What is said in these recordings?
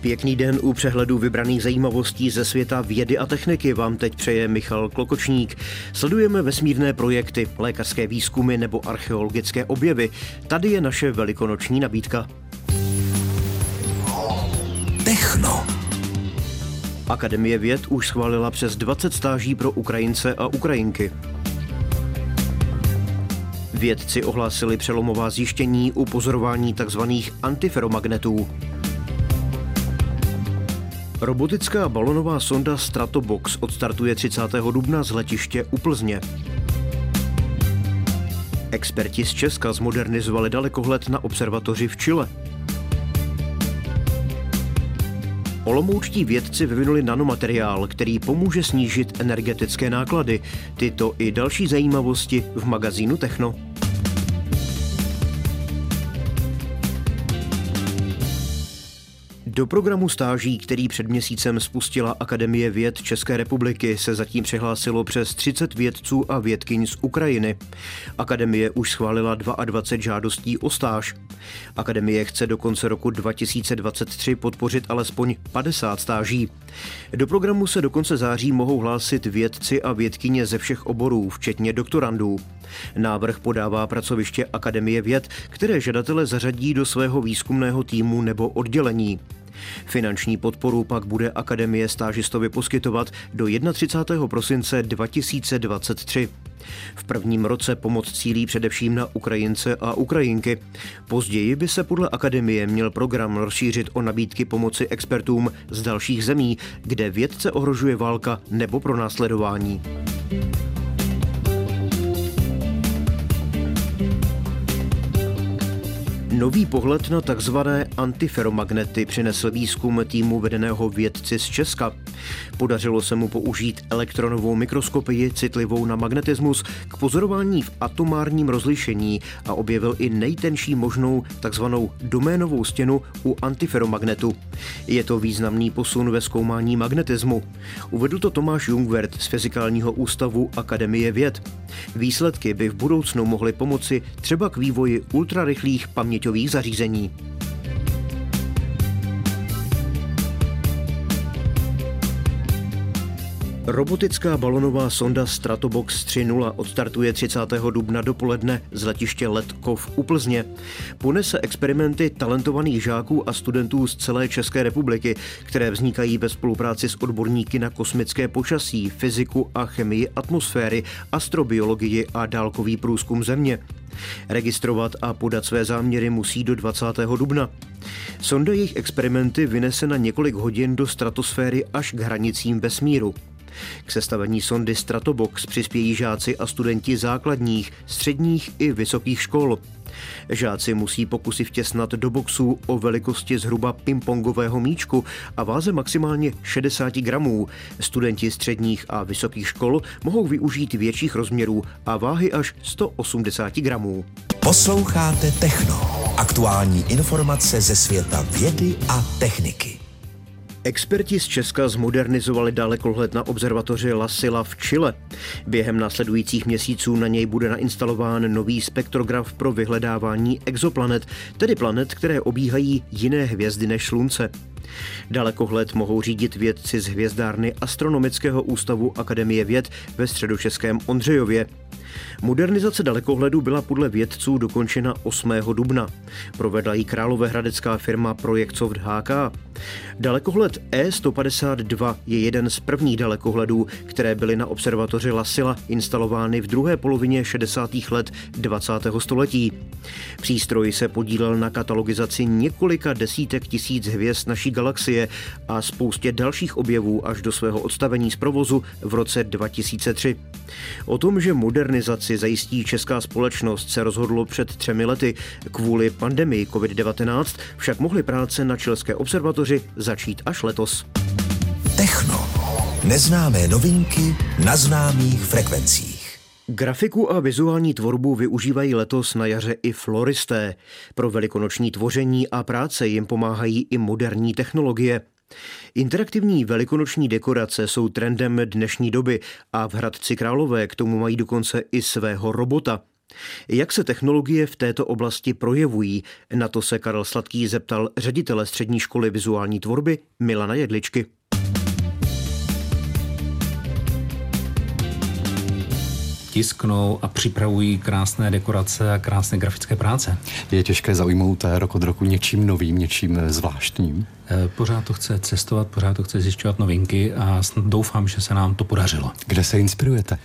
Pěkný den u přehledu vybraných zajímavostí ze světa vědy a techniky vám teď přeje Michal Klokočník. Sledujeme vesmírné projekty, lékařské výzkumy nebo archeologické objevy. Tady je naše velikonoční nabídka. Techno. Akademie věd už schválila přes 20 stáží pro Ukrajince a Ukrajinky. Vědci ohlásili přelomová zjištění u pozorování tzv. antiferomagnetů. Robotická balonová sonda Stratobox odstartuje 30. dubna z letiště u Plzně. Experti z Česka zmodernizovali dalekohled na observatoři v Chile. Olomoučtí vědci vyvinuli nanomateriál, který pomůže snížit energetické náklady. Tyto i další zajímavosti v magazínu Techno. Do programu stáží, který před měsícem spustila Akademie věd České republiky, se zatím přihlásilo přes 30 vědců a vědkyň z Ukrajiny. Akademie už schválila 22 žádostí o stáž. Akademie chce do konce roku 2023 podpořit alespoň 50 stáží. Do programu se do konce září mohou hlásit vědci a vědkyně ze všech oborů, včetně doktorandů. Návrh podává pracoviště Akademie věd, které žadatele zařadí do svého výzkumného týmu nebo oddělení. Finanční podporu pak bude Akademie stážistovi poskytovat do 31. prosince 2023. V prvním roce pomoc cílí především na Ukrajince a Ukrajinky. Později by se podle Akademie měl program rozšířit o nabídky pomoci expertům z dalších zemí, kde vědce ohrožuje válka nebo pronásledování. Nový pohled na takzvané antiferomagnety přinesl výzkum týmu vedeného vědci z Česka. Podařilo se mu použít elektronovou mikroskopii citlivou na magnetismus k pozorování v atomárním rozlišení a objevil i nejtenší možnou takzvanou doménovou stěnu u antiferomagnetu. Je to významný posun ve zkoumání magnetismu. Uvedl to Tomáš Jungwert z Fyzikálního ústavu Akademie věd. Výsledky by v budoucnu mohly pomoci třeba k vývoji ultrarychlých paměťových zařízení. Robotická balonová sonda Stratobox 3.0 odstartuje 30. dubna dopoledne z letiště Letkov u Plzně. Ponese experimenty talentovaných žáků a studentů z celé České republiky, které vznikají ve spolupráci s odborníky na kosmické počasí, fyziku a chemii atmosféry, astrobiologii a dálkový průzkum Země. Registrovat a podat své záměry musí do 20. dubna. Sonda jejich experimenty vynese na několik hodin do stratosféry až k hranicím vesmíru. K sestavení sondy Stratobox přispějí žáci a studenti základních, středních i vysokých škol. Žáci musí pokusy vtěsnat do boxů o velikosti zhruba pingpongového míčku a váze maximálně 60 gramů. Studenti středních a vysokých škol mohou využít větších rozměrů a váhy až 180 gramů. Posloucháte Techno. Aktuální informace ze světa vědy a techniky. Experti z Česka zmodernizovali dalekohled na observatoři La Silla v Chile. Během následujících měsíců na něj bude nainstalován nový spektrograf pro vyhledávání exoplanet, tedy planet, které obíhají jiné hvězdy než Slunce. Dalekohled mohou řídit vědci z hvězdárny Astronomického ústavu Akademie věd ve středočeském Ondřejově. Modernizace dalekohledu byla podle vědců dokončena 8. dubna. Provedla ji královéhradecká firma Projektsoft HK. Dalekohled E152 je jeden z prvních dalekohledů, které byly na observatoři Lasila instalovány v druhé polovině 60. let 20. století. Přístroj se podílel na katalogizaci několika desítek tisíc hvězd naší galaxie a spoustě dalších objevů až do svého odstavení z provozu v roce 2003. O tom, že modernizaci zajistí česká společnost, se rozhodlo před třemi lety. Kvůli pandemii COVID-19 však mohly práce na Čelské observatoři začít až letos. Techno. Neznámé novinky na známých frekvencích. Grafiku a vizuální tvorbu využívají letos na jaře i floristé. Pro velikonoční tvoření a práce jim pomáhají i moderní technologie. Interaktivní velikonoční dekorace jsou trendem dnešní doby a v Hradci Králové k tomu mají dokonce i svého robota. Jak se technologie v této oblasti projevují? Na to se Karel Sladký zeptal ředitele střední školy vizuální tvorby Milana Jedličky. Tisknou a připravují krásné dekorace a krásné grafické práce. Je těžké zaujmout rok od roku něčím novým, něčím zvláštním? Eh, pořád to chce cestovat, pořád to chce zjišťovat novinky a doufám, že se nám to podařilo. Kde se inspirujete?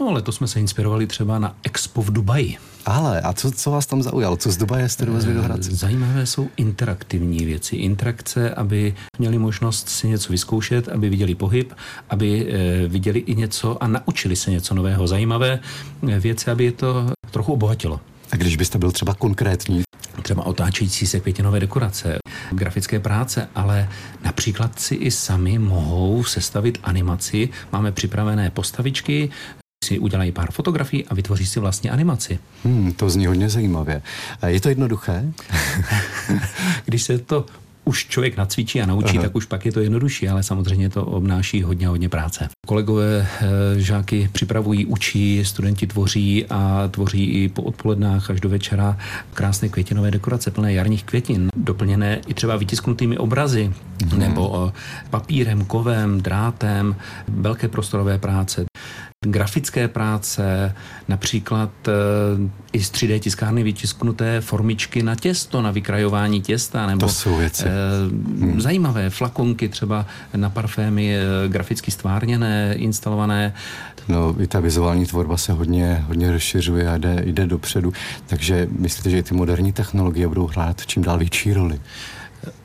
No, letos jsme se inspirovali třeba na Expo v Dubaji. Ale, a co, co vás tam zaujalo? Co z Dubaje jste dovezli do Hradce? Zajímavé jsou interaktivní věci. Interakce, aby měli možnost si něco vyzkoušet, aby viděli pohyb, aby e, viděli i něco a naučili se něco nového. Zajímavé eh, věci, aby je to trochu obohatilo. A když byste byl třeba konkrétní? Třeba otáčející se květinové dekorace, grafické práce, ale například si i sami mohou sestavit animaci. Máme připravené postavičky, si udělají pár fotografií a vytvoří si vlastně animaci. Hmm, to zní hodně zajímavě. Je to jednoduché? Když se to už člověk nacvičí a naučí, Aha. tak už pak je to jednodušší, ale samozřejmě to obnáší hodně, hodně práce. Kolegové e, žáky připravují, učí, studenti tvoří a tvoří i po odpolednách až do večera krásné květinové dekorace plné jarních květin, doplněné i třeba vytisknutými obrazy hmm. nebo papírem, kovem, drátem, velké prostorové práce grafické práce, například e, i z 3D tiskárny vytisknuté formičky na těsto, na vykrajování těsta, nebo to jsou věci. E, hmm. zajímavé flakonky třeba na parfémy e, graficky stvárněné, instalované. No, i ta vizuální tvorba se hodně, hodně rozšiřuje a jde, jde dopředu, takže myslíte, že ty moderní technologie budou hrát čím dál větší roli?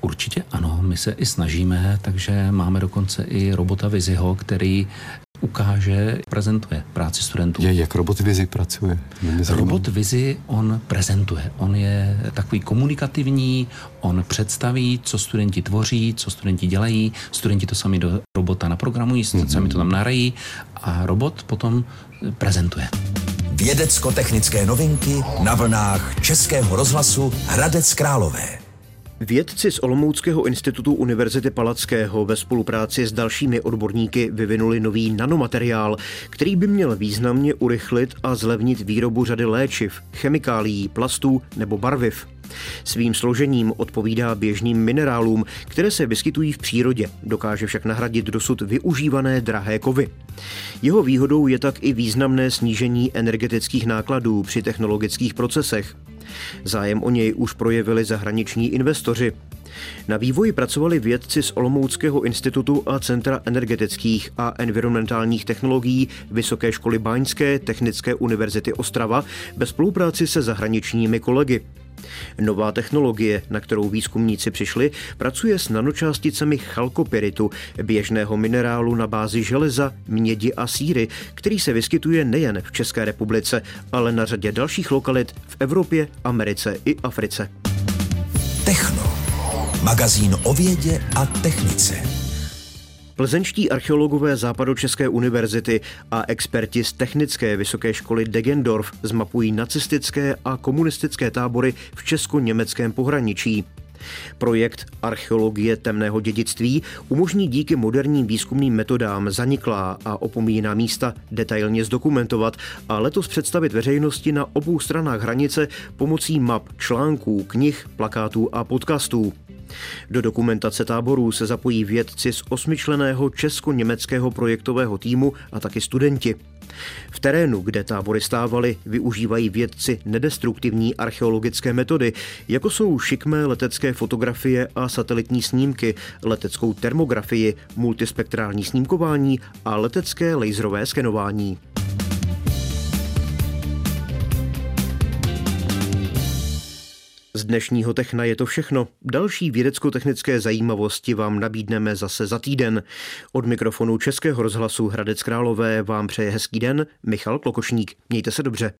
Určitě ano, my se i snažíme, takže máme dokonce i robota Viziho, který ukáže, prezentuje práci studentů. Je, jak robot Vizi pracuje? Robot Vizi, on prezentuje. On je takový komunikativní, on představí, co studenti tvoří, co studenti dělají, studenti to sami do robota naprogramují, mm-hmm. sami to tam nahrají a robot potom prezentuje. Vědecko-technické novinky na vlnách Českého rozhlasu Hradec Králové. Vědci z Olomouckého institutu Univerzity Palackého ve spolupráci s dalšími odborníky vyvinuli nový nanomateriál, který by měl významně urychlit a zlevnit výrobu řady léčiv, chemikálií, plastů nebo barviv. Svým složením odpovídá běžným minerálům, které se vyskytují v přírodě, dokáže však nahradit dosud využívané drahé kovy. Jeho výhodou je tak i významné snížení energetických nákladů při technologických procesech. Zájem o něj už projevili zahraniční investoři. Na vývoji pracovali vědci z Olomouckého institutu a Centra energetických a environmentálních technologií Vysoké školy Báňské Technické univerzity Ostrava ve spolupráci se zahraničními kolegy. Nová technologie, na kterou výzkumníci přišli, pracuje s nanočásticemi chalkopiritu, běžného minerálu na bázi železa, mědi a síry, který se vyskytuje nejen v České republice, ale na řadě dalších lokalit v Evropě, Americe i Africe. Techno. Magazín o vědě a technice. Plzeňští archeologové Západočeské univerzity a experti z Technické vysoké školy Degendorf zmapují nacistické a komunistické tábory v česko-německém pohraničí. Projekt Archeologie temného dědictví umožní díky moderním výzkumným metodám zaniklá a opomíjená místa detailně zdokumentovat a letos představit veřejnosti na obou stranách hranice pomocí map, článků, knih, plakátů a podcastů. Do dokumentace táborů se zapojí vědci z osmičleného česko-německého projektového týmu a taky studenti. V terénu, kde tábory stávaly, využívají vědci nedestruktivní archeologické metody, jako jsou šikmé letecké fotografie a satelitní snímky, leteckou termografii, multispektrální snímkování a letecké laserové skenování. Z dnešního Techna je to všechno. Další vědecko-technické zajímavosti vám nabídneme zase za týden. Od mikrofonu Českého rozhlasu Hradec Králové vám přeje hezký den Michal Klokošník. Mějte se dobře.